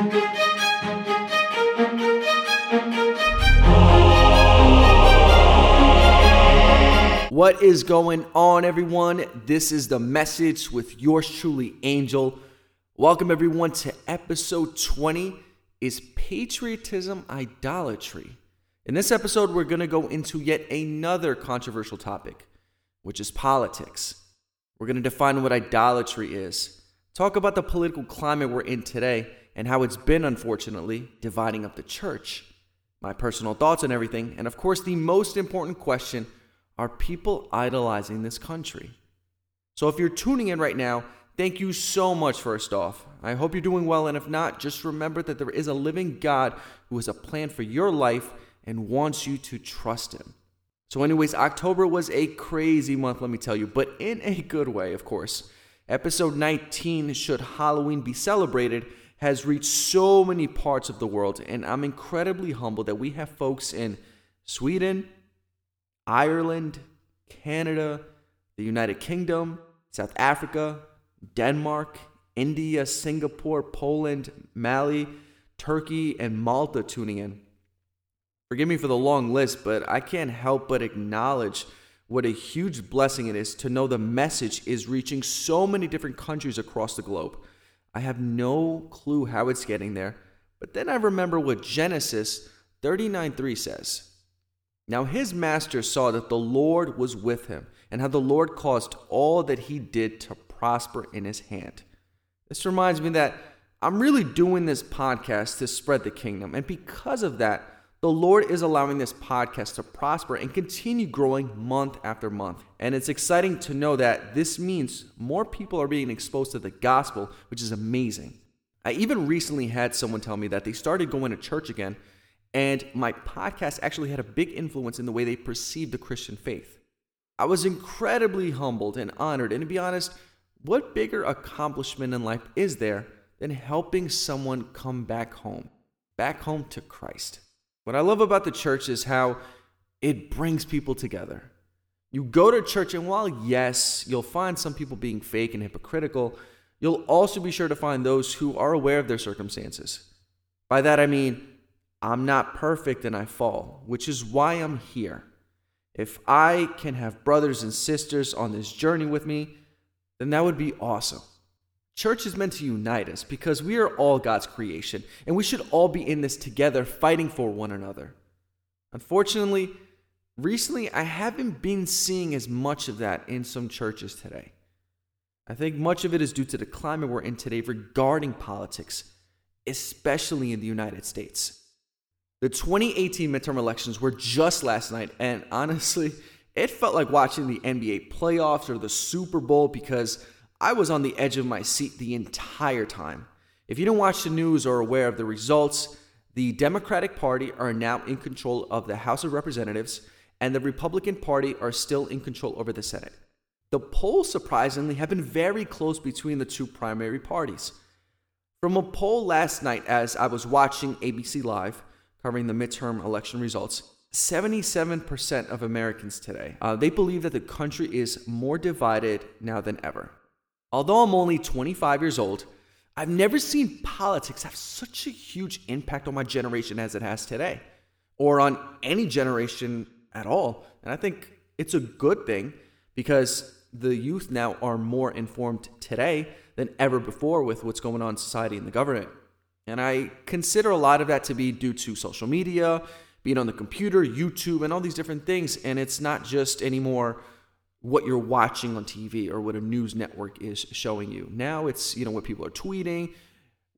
What is going on, everyone? This is the message with yours truly, Angel. Welcome, everyone, to episode 20 Is Patriotism Idolatry? In this episode, we're going to go into yet another controversial topic, which is politics. We're going to define what idolatry is, talk about the political climate we're in today, and how it's been, unfortunately, dividing up the church, my personal thoughts on everything, and of course, the most important question are people idolizing this country? So if you're tuning in right now, thank you so much, first off. I hope you're doing well, and if not, just remember that there is a living God who has a plan for your life and wants you to trust Him. So, anyways, October was a crazy month, let me tell you, but in a good way, of course. Episode 19, Should Halloween Be Celebrated, has reached so many parts of the world, and I'm incredibly humbled that we have folks in Sweden, Ireland, Canada, the United Kingdom, South Africa, Denmark, India, Singapore, Poland, Mali, Turkey, and Malta tuning in. Forgive me for the long list, but I can't help but acknowledge what a huge blessing it is to know the message is reaching so many different countries across the globe. I have no clue how it's getting there, but then I remember what Genesis 39:3 says. Now his master saw that the Lord was with him, and how the Lord caused all that he did to prosper in his hand. This reminds me that I'm really doing this podcast to spread the kingdom, and because of that, the Lord is allowing this podcast to prosper and continue growing month after month. And it's exciting to know that this means more people are being exposed to the gospel, which is amazing. I even recently had someone tell me that they started going to church again and my podcast actually had a big influence in the way they perceived the Christian faith. I was incredibly humbled and honored. And to be honest, what bigger accomplishment in life is there than helping someone come back home, back home to Christ? What I love about the church is how it brings people together. You go to church, and while, yes, you'll find some people being fake and hypocritical, you'll also be sure to find those who are aware of their circumstances. By that I mean, I'm not perfect and I fall, which is why I'm here. If I can have brothers and sisters on this journey with me, then that would be awesome. Church is meant to unite us because we are all God's creation and we should all be in this together fighting for one another. Unfortunately, recently I haven't been seeing as much of that in some churches today. I think much of it is due to the climate we're in today regarding politics, especially in the United States. The 2018 midterm elections were just last night, and honestly, it felt like watching the NBA playoffs or the Super Bowl because I was on the edge of my seat the entire time. If you don't watch the news or are aware of the results, the Democratic Party are now in control of the House of Representatives, and the Republican Party are still in control over the Senate. The polls, surprisingly, have been very close between the two primary parties. From a poll last night, as I was watching ABC Live, covering the midterm election results. 77% of Americans today, uh, they believe that the country is more divided now than ever. Although I'm only 25 years old, I've never seen politics have such a huge impact on my generation as it has today, or on any generation at all. And I think it's a good thing because the youth now are more informed today than ever before with what's going on in society and the government. And I consider a lot of that to be due to social media, being on the computer, YouTube, and all these different things. And it's not just anymore what you're watching on TV or what a news network is showing you. Now it's, you know, what people are tweeting,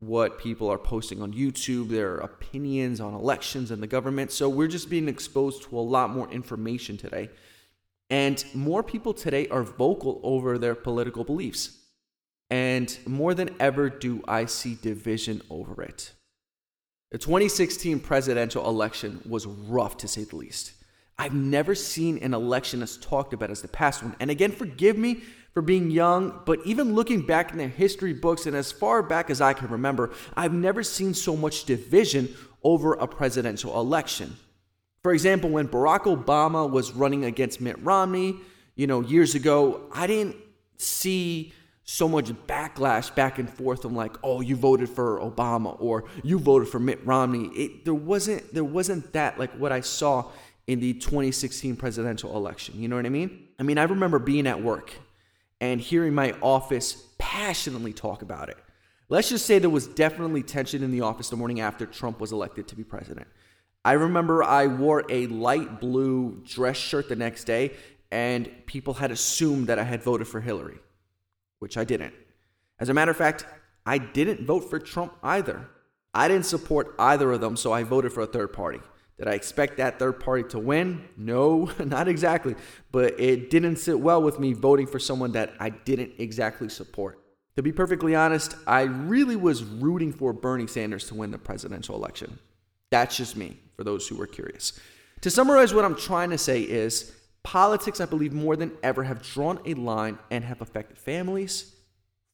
what people are posting on YouTube, their opinions on elections and the government. So we're just being exposed to a lot more information today. And more people today are vocal over their political beliefs. And more than ever, do I see division over it. The 2016 presidential election was rough to say the least. I've never seen an election as talked about as the past one. And again, forgive me for being young, but even looking back in their history books and as far back as I can remember, I've never seen so much division over a presidential election. For example, when Barack Obama was running against Mitt Romney, you know, years ago, I didn't see so much backlash back and forth I'm like, oh, you voted for Obama or you voted for Mitt Romney. It, there wasn't there wasn't that like what I saw in the 2016 presidential election. You know what I mean? I mean, I remember being at work and hearing my office passionately talk about it. Let's just say there was definitely tension in the office the morning after Trump was elected to be president. I remember I wore a light blue dress shirt the next day, and people had assumed that I had voted for Hillary, which I didn't. As a matter of fact, I didn't vote for Trump either. I didn't support either of them, so I voted for a third party. Did I expect that third party to win? No, not exactly. But it didn't sit well with me voting for someone that I didn't exactly support. To be perfectly honest, I really was rooting for Bernie Sanders to win the presidential election. That's just me, for those who were curious. To summarize, what I'm trying to say is politics, I believe, more than ever have drawn a line and have affected families,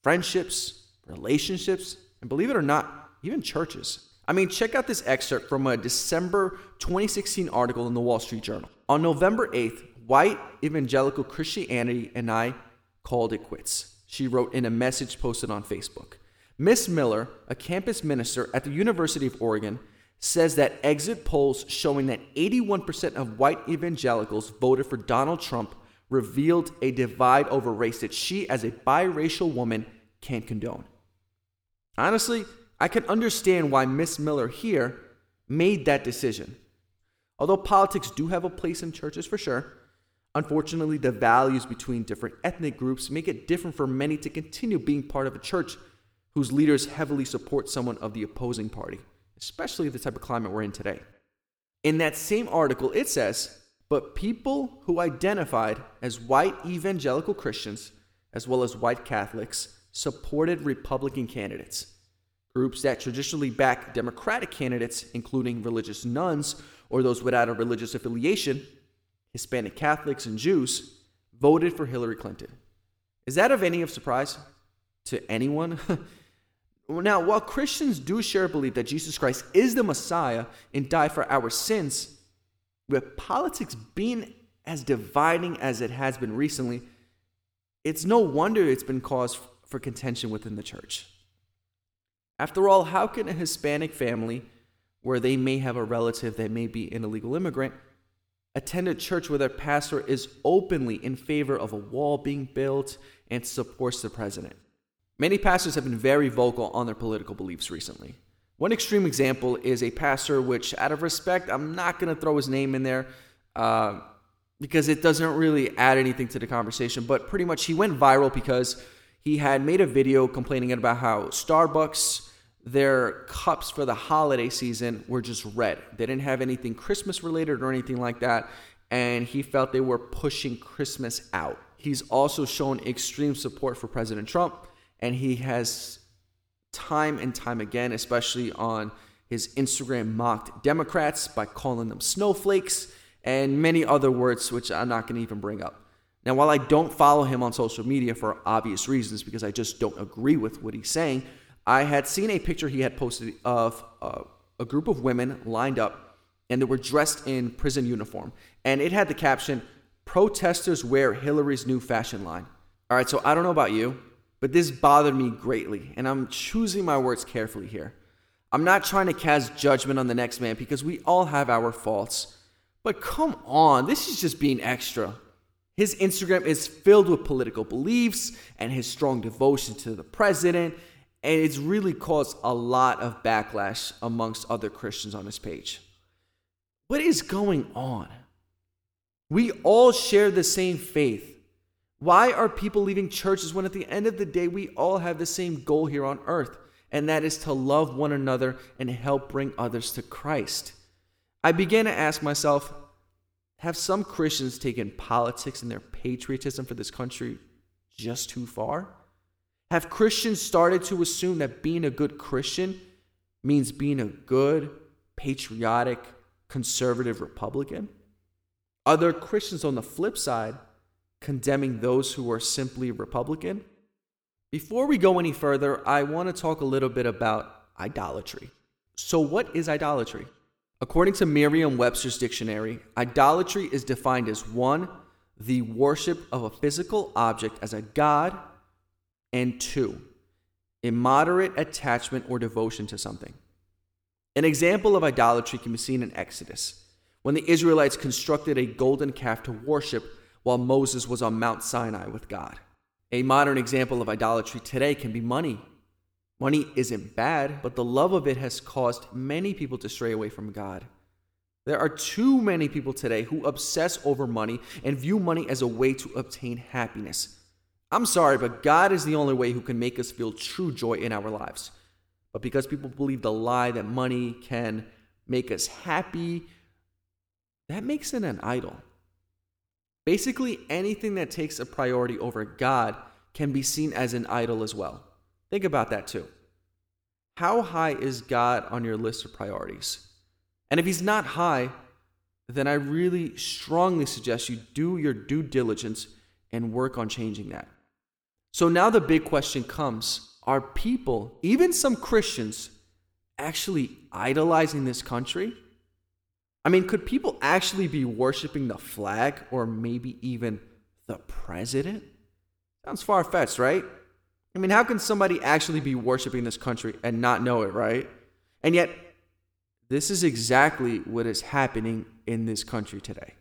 friendships, relationships, and believe it or not, even churches. I mean, check out this excerpt from a December 2016 article in the Wall Street Journal. On November 8th, white evangelical Christianity and I called it quits. She wrote in a message posted on Facebook. Miss Miller, a campus minister at the University of Oregon, says that exit polls showing that 81% of white evangelicals voted for Donald Trump revealed a divide over race that she, as a biracial woman, can't condone. Honestly, I can understand why Miss Miller here made that decision. Although politics do have a place in churches for sure, unfortunately, the values between different ethnic groups make it different for many to continue being part of a church whose leaders heavily support someone of the opposing party, especially the type of climate we're in today. In that same article, it says, but people who identified as white evangelical Christians, as well as white Catholics, supported Republican candidates. Groups that traditionally back Democratic candidates, including religious nones or those without a religious affiliation, Hispanic Catholics, and Jews, voted for Hillary Clinton. Is that of any of surprise to anyone? now, while Christians do share a belief that Jesus Christ is the Messiah and died for our sins, with politics being as dividing as it has been recently, it's no wonder it's been cause for contention within the church. After all, how can a Hispanic family, where they may have a relative that may be an illegal immigrant, attend a church where their pastor is openly in favor of a wall being built and supports the president? Many pastors have been very vocal on their political beliefs recently. One extreme example is a pastor, which, out of respect, I'm not going to throw his name in there uh, because it doesn't really add anything to the conversation, but pretty much he went viral because he had made a video complaining about how Starbucks their cups for the holiday season were just red. They didn't have anything Christmas related or anything like that. And he felt they were pushing Christmas out. He's also shown extreme support for President Trump. And he has time and time again, especially on his Instagram, mocked Democrats by calling them snowflakes and many other words, which I'm not going to even bring up. Now, while I don't follow him on social media for obvious reasons, because I just don't agree with what he's saying, I had seen a picture he had posted of uh, a group of women lined up and they were dressed in prison uniform. And it had the caption, Protesters wear Hillary's new fashion line. All right, so I don't know about you, but this bothered me greatly. And I'm choosing my words carefully here. I'm not trying to cast judgment on the next man because we all have our faults. But come on, this is just being extra. His Instagram is filled with political beliefs and his strong devotion to the president and it's really caused a lot of backlash amongst other Christians on this page. What is going on? We all share the same faith. Why are people leaving churches when at the end of the day we all have the same goal here on earth, and that is to love one another and help bring others to Christ? I began to ask myself have some Christians taken politics and their patriotism for this country just too far? Have Christians started to assume that being a good Christian means being a good, patriotic, conservative Republican? Are there Christians on the flip side condemning those who are simply Republican? Before we go any further, I want to talk a little bit about idolatry. So, what is idolatry? According to Merriam Webster's dictionary, idolatry is defined as one, the worship of a physical object as a god and two, immoderate attachment or devotion to something. An example of idolatry can be seen in Exodus, when the Israelites constructed a golden calf to worship while Moses was on Mount Sinai with God. A modern example of idolatry today can be money. Money isn't bad, but the love of it has caused many people to stray away from God. There are too many people today who obsess over money and view money as a way to obtain happiness. I'm sorry, but God is the only way who can make us feel true joy in our lives. But because people believe the lie that money can make us happy, that makes it an idol. Basically, anything that takes a priority over God can be seen as an idol as well. Think about that too. How high is God on your list of priorities? And if He's not high, then I really strongly suggest you do your due diligence and work on changing that. So now the big question comes are people, even some Christians, actually idolizing this country? I mean, could people actually be worshiping the flag or maybe even the president? Sounds far fetched, right? I mean, how can somebody actually be worshiping this country and not know it, right? And yet, this is exactly what is happening in this country today.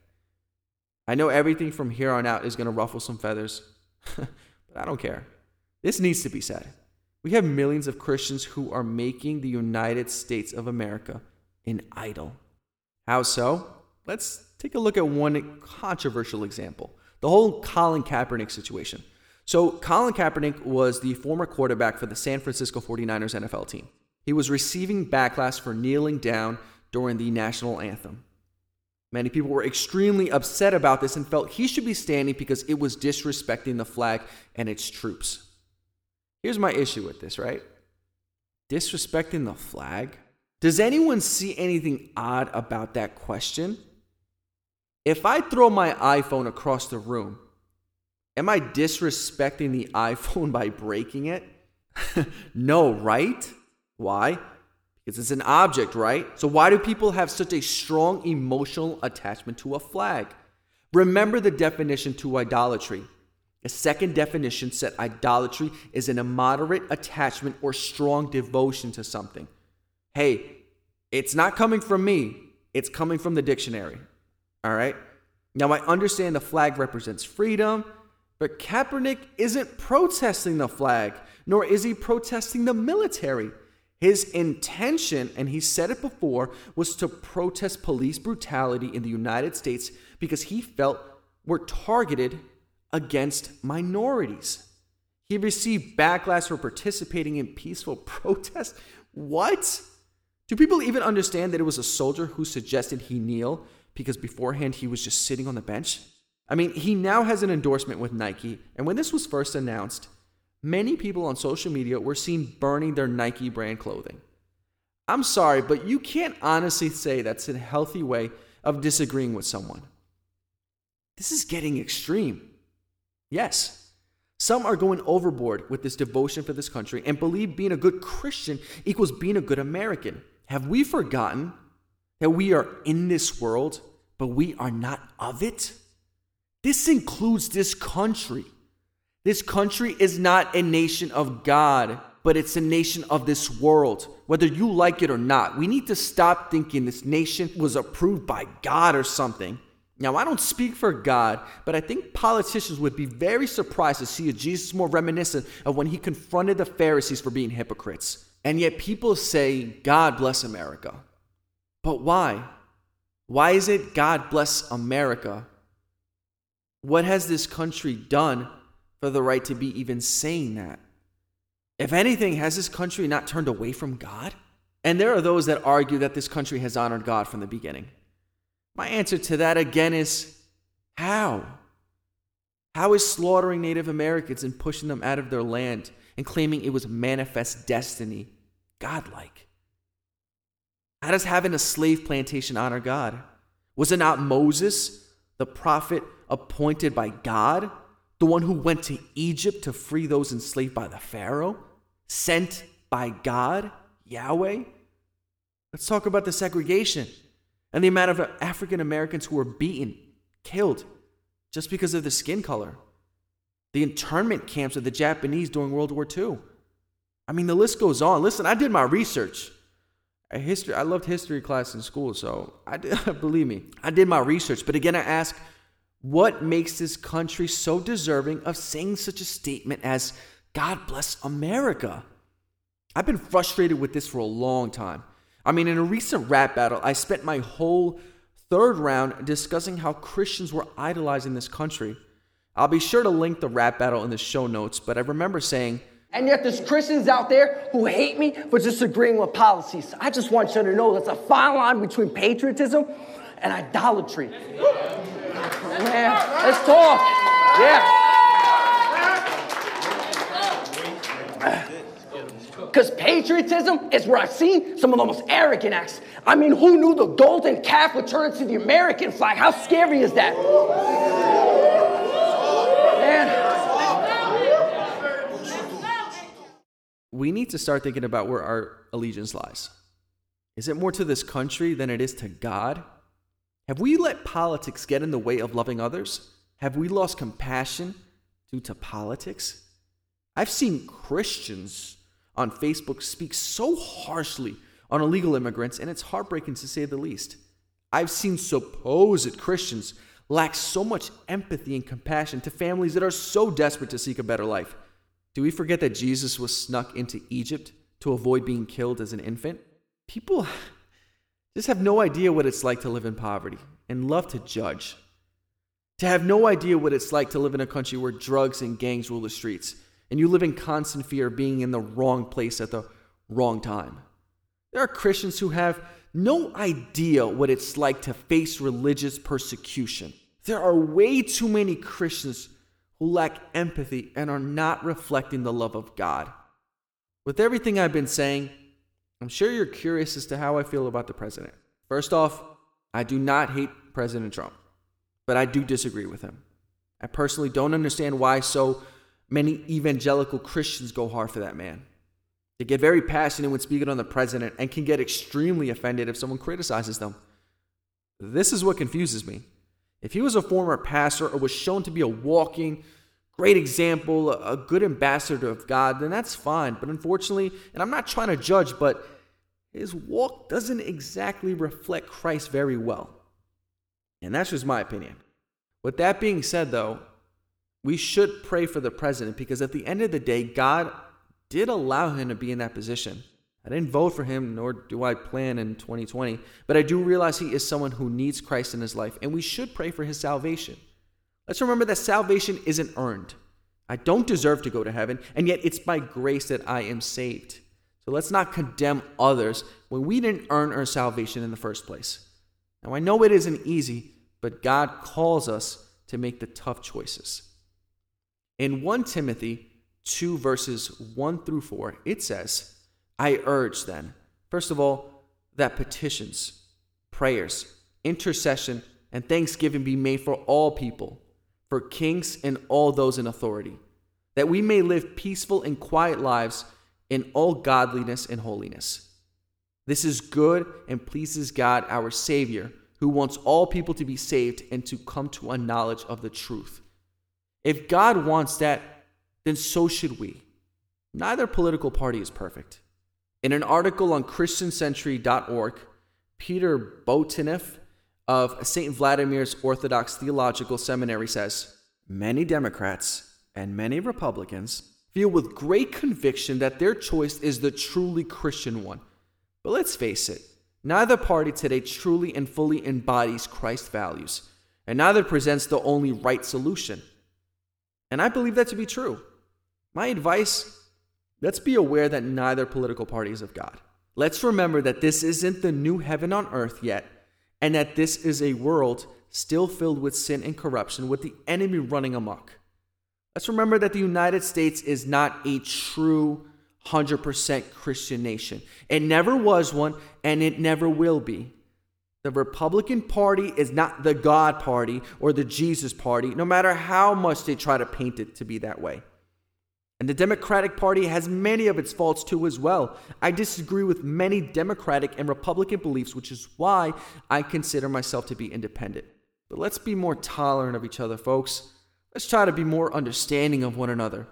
I know everything from here on out is going to ruffle some feathers, I don't care. This needs to be said. We have millions of Christians who are making the United States of America an idol. How so? Let's take a look at one controversial example the whole Colin Kaepernick situation. So, Colin Kaepernick was the former quarterback for the San Francisco 49ers NFL team. He was receiving backlash for kneeling down during the national anthem. Many people were extremely upset about this and felt he should be standing because it was disrespecting the flag and its troops. Here's my issue with this, right? Disrespecting the flag? Does anyone see anything odd about that question? If I throw my iPhone across the room, am I disrespecting the iPhone by breaking it? no, right? Why? Because it's an object, right? So, why do people have such a strong emotional attachment to a flag? Remember the definition to idolatry a second definition said idolatry is an immoderate attachment or strong devotion to something. Hey, it's not coming from me, it's coming from the dictionary. All right? Now, I understand the flag represents freedom, but Kaepernick isn't protesting the flag, nor is he protesting the military. His intention, and he said it before, was to protest police brutality in the United States because he felt we're targeted against minorities. He received backlash for participating in peaceful protest. What? Do people even understand that it was a soldier who suggested he kneel because beforehand he was just sitting on the bench? I mean, he now has an endorsement with Nike, and when this was first announced, many people on social media were seen burning their Nike brand clothing. I'm sorry, but you can't honestly say that's a healthy way of disagreeing with someone. This is getting extreme. Yes, some are going overboard with this devotion for this country and believe being a good Christian equals being a good American. Have we forgotten that we are in this world, but we are not of it? This includes this country. This country is not a nation of God, but it's a nation of this world. Whether you like it or not, we need to stop thinking this nation was approved by God or something. Now, I don't speak for God, but I think politicians would be very surprised to see a Jesus more reminiscent of when he confronted the Pharisees for being hypocrites. And yet people say, God bless America. But why? Why is it God bless America? What has this country done for the right to be even saying that? If anything, has this country not turned away from God? And there are those that argue that this country has honored God from the beginning. My answer to that again is how? How is slaughtering Native Americans and pushing them out of their land and claiming it was manifest destiny godlike? How does having a slave plantation honor God? Was it not Moses, the prophet appointed by God, the one who went to Egypt to free those enslaved by the Pharaoh, sent by God, Yahweh? Let's talk about the segregation and the amount of African Americans who were beaten, killed, just because of the skin color. the internment camps of the Japanese during World War II. I mean, the list goes on. Listen, I did my research. I history, I loved history class in school, so I did, believe me, I did my research. But again, I ask, what makes this country so deserving of saying such a statement as God bless America? I've been frustrated with this for a long time. I mean, in a recent rap battle, I spent my whole third round discussing how Christians were idolizing this country. I'll be sure to link the rap battle in the show notes, but I remember saying, and yet there's Christians out there who hate me for disagreeing with policies. I just want you to know there's a fine line between patriotism and idolatry. Man, let's talk. Yeah. Because patriotism is where I've seen some of the most arrogant acts. I mean, who knew the golden calf would turn into the American flag? How scary is that? Man. we need to start thinking about where our allegiance lies. Is it more to this country than it is to God? Have we let politics get in the way of loving others? Have we lost compassion due to politics? I've seen Christians on Facebook speak so harshly on illegal immigrants, and it's heartbreaking to say the least. I've seen supposed Christians lack so much empathy and compassion to families that are so desperate to seek a better life. Do we forget that Jesus was snuck into Egypt to avoid being killed as an infant? People just have no idea what it's like to live in poverty and love to judge. To have no idea what it's like to live in a country where drugs and gangs rule the streets and you live in constant fear of being in the wrong place at the wrong time. There are Christians who have no idea what it's like to face religious persecution. There are way too many Christians who lack empathy and are not reflecting the love of God. With everything I've been saying, I'm sure you're curious as to how I feel about the president. First off, I do not hate President Trump, but I do disagree with him. I personally don't understand why so many evangelical Christians go hard for that man. They get very passionate when speaking on the president and can get extremely offended if someone criticizes them. This is what confuses me. If he was a former pastor or was shown to be a walking, great example, a good ambassador of God, then that's fine. But unfortunately, and I'm not trying to judge, but his walk doesn't exactly reflect Christ very well. And that's just my opinion. With that being said, though, we should pray for the president because at the end of the day, God did allow him to be in that position. I didn't vote for him, nor do I plan in 2020, but I do realize he is someone who needs Christ in his life, and we should pray for his salvation. Let's remember that salvation isn't earned. I don't deserve to go to heaven, and yet it's by grace that I am saved. So let's not condemn others when we didn't earn our salvation in the first place. Now, I know it isn't easy, but God calls us to make the tough choices. In 1 Timothy 2, verses 1 through 4, it says, I urge then, first of all, that petitions, prayers, intercession, and thanksgiving be made for all people, for kings and all those in authority, that we may live peaceful and quiet lives in all godliness and holiness. This is good and pleases God our Savior, who wants all people to be saved and to come to a knowledge of the truth. If God wants that, then so should we. Neither political party is perfect. In an article on ChristianCentury.org, Peter Bouteneff of St. Vladimir's Orthodox Theological Seminary says Many Democrats and many Republicans feel with great conviction that their choice is the truly Christian one. But let's face it, neither party today truly and fully embodies Christ's values, and neither presents the only right solution. And I believe that to be true. My advice Let's be aware that neither political party is of God. Let's remember that this isn't the new heaven on earth yet, and that this is a world still filled with sin and corruption, with the enemy running amok. Let's remember that the United States is not a true 100% Christian nation. It never was one, and it never will be. The Republican Party is not the God Party or the Jesus Party, no matter how much they try to paint it to be that way. And the Democratic Party has many of its faults too, as well. I disagree with many Democratic and Republican beliefs, which is why I consider myself to be independent. But let's be more tolerant of each other, folks. Let's try to be more understanding of one another.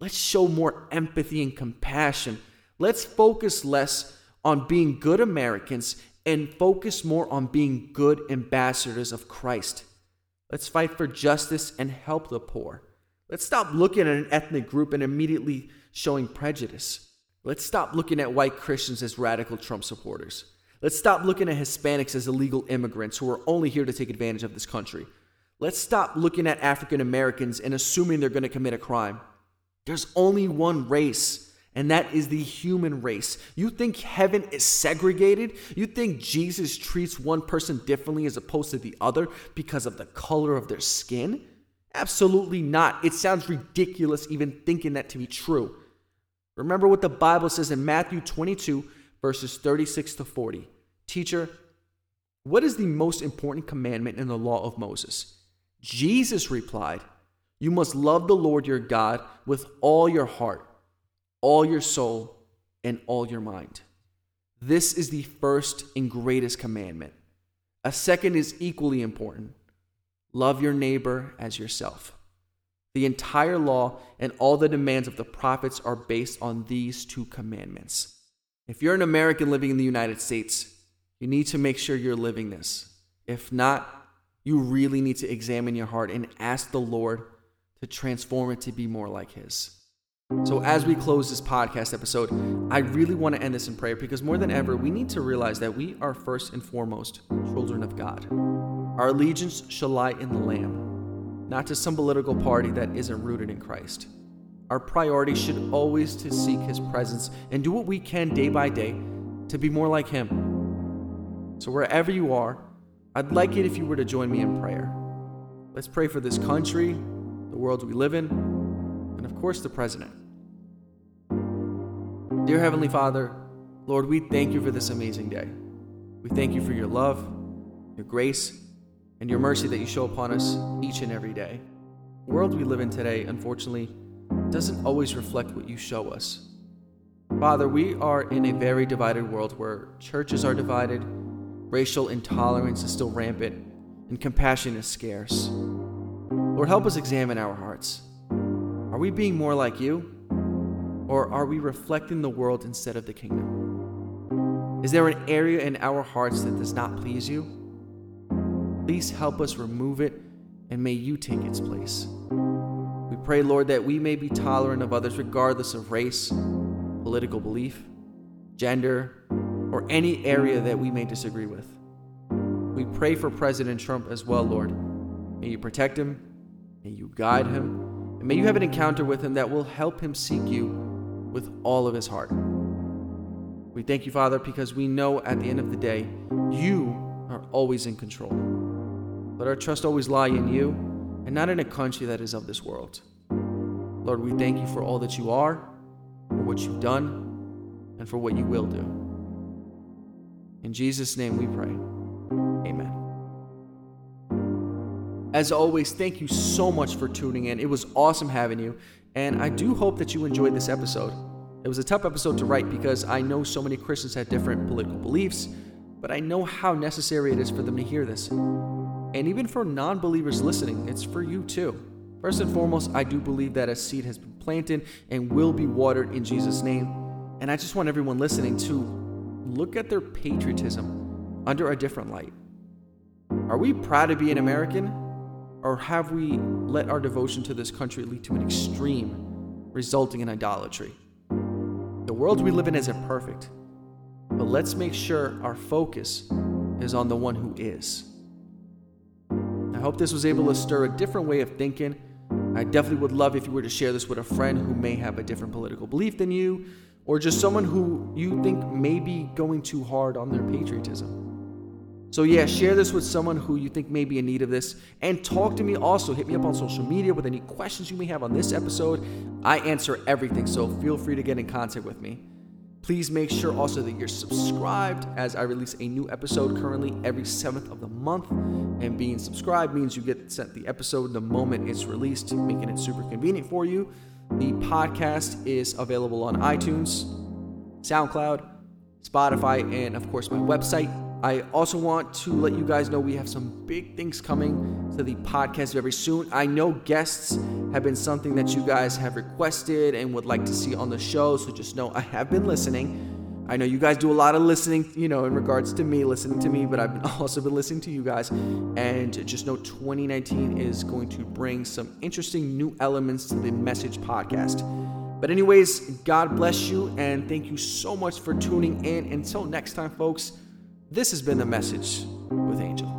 Let's show more empathy and compassion. Let's focus less on being good Americans and focus more on being good ambassadors of Christ. Let's fight for justice and help the poor. Let's stop looking at an ethnic group and immediately showing prejudice. Let's stop looking at white Christians as radical Trump supporters. Let's stop looking at Hispanics as illegal immigrants who are only here to take advantage of this country. Let's stop looking at African Americans and assuming they're going to commit a crime. There's only one race, and that is the human race. You think heaven is segregated? You think Jesus treats one person differently as opposed to the other because of the color of their skin? Absolutely not. It sounds ridiculous even thinking that to be true. Remember what the Bible says in Matthew 22, verses 36 to 40. Teacher, what is the most important commandment in the law of Moses? Jesus replied, You must love the Lord your God with all your heart, all your soul, and all your mind. This is the first and greatest commandment. A second is equally important love your neighbor as yourself. The entire law and all the demands of the prophets are based on these two commandments. If you're an American living in the United States, you need to make sure you're living this. If not, you really need to examine your heart and ask the Lord to transform it to be more like His. So, as we close this podcast episode, I really want to end this in prayer because more than ever, we need to realize that we are first and foremost children of God. Our allegiance shall lie in the Lamb, not to some political party that isn't rooted in Christ. Our priority should always to seek his presence and do what we can day by day to be more like him. So wherever you are, I'd like it if you were to join me in prayer. Let's pray for this country, the world we live in, and of course the president. Dear Heavenly Father, Lord, we thank you for this amazing day. We thank you for your love, your grace, and your mercy that you show upon us each and every day. The world we live in today, unfortunately, doesn't always reflect what you show us. Father, we are in a very divided world where churches are divided, racial intolerance is still rampant, and compassion is scarce. Lord, help us examine our hearts. Are we being more like you? Or are we reflecting the world instead of the kingdom? Is there an area in our hearts that does not please you? Please help us remove it, and may you take its place We pray, Lord, that we may be tolerant of others regardless of race, political belief, gender, or any area that we may disagree with. We pray for President Trump as well, Lord. May you protect him, may you guide him, and may you have an encounter with him that will help him seek you with all of his heart. We thank you, Father, because we know at the end of the day, you are always in control. Let our trust always lie in you and not in a country that is of this world. Lord, we thank you for all that you are, for what you've done, and for what you will do. In Jesus' name we pray. Amen. As always, thank you so much for tuning in. It was awesome having you, and I do hope that you enjoyed this episode. It was a tough episode to write because I know so many Christians have different political beliefs, but I know how necessary it is for them to hear this. And even for non believers listening, it's for you too. First and foremost, I do believe that a seed has been planted and will be watered in Jesus' name. And I just want everyone listening to look at their patriotism under a different light. Are we proud to be an American? Or have we let our devotion to this country lead to an extreme, resulting in idolatry? The world we live in isn't perfect, but let's make sure our focus is on the one who is. I hope this was able to stir a different way of thinking I definitely would love if you were to share this with a friend who may have a different political belief than you, or just someone who you think may be going too hard on their patriotism. So, yeah, share this with someone who you think may be in need of this. And talk to me also. Hit me up on social media with any questions you may have on this episode. I answer everything, so feel free to get in contact with me. Please make sure also that you're subscribed as I release a new episode currently every 7th of the month. And being subscribed means you get sent the episode the moment it's released, making it super convenient for you. The podcast is available on iTunes, SoundCloud, Spotify, and of course my website, I also want to let you guys know we have some big things coming to the podcast very soon. I know guests have been something that you guys have requested and would like to see on the show, so just know I have been listening. I know you guys do a lot of listening, you know, in regards to me, listening to me, but I've also been listening to you guys. And just know 2019 is going to bring some interesting new elements to the Message podcast. But, anyways, God bless you and thank you so much for tuning in. Until next time, folks, this has been The Message with Angel.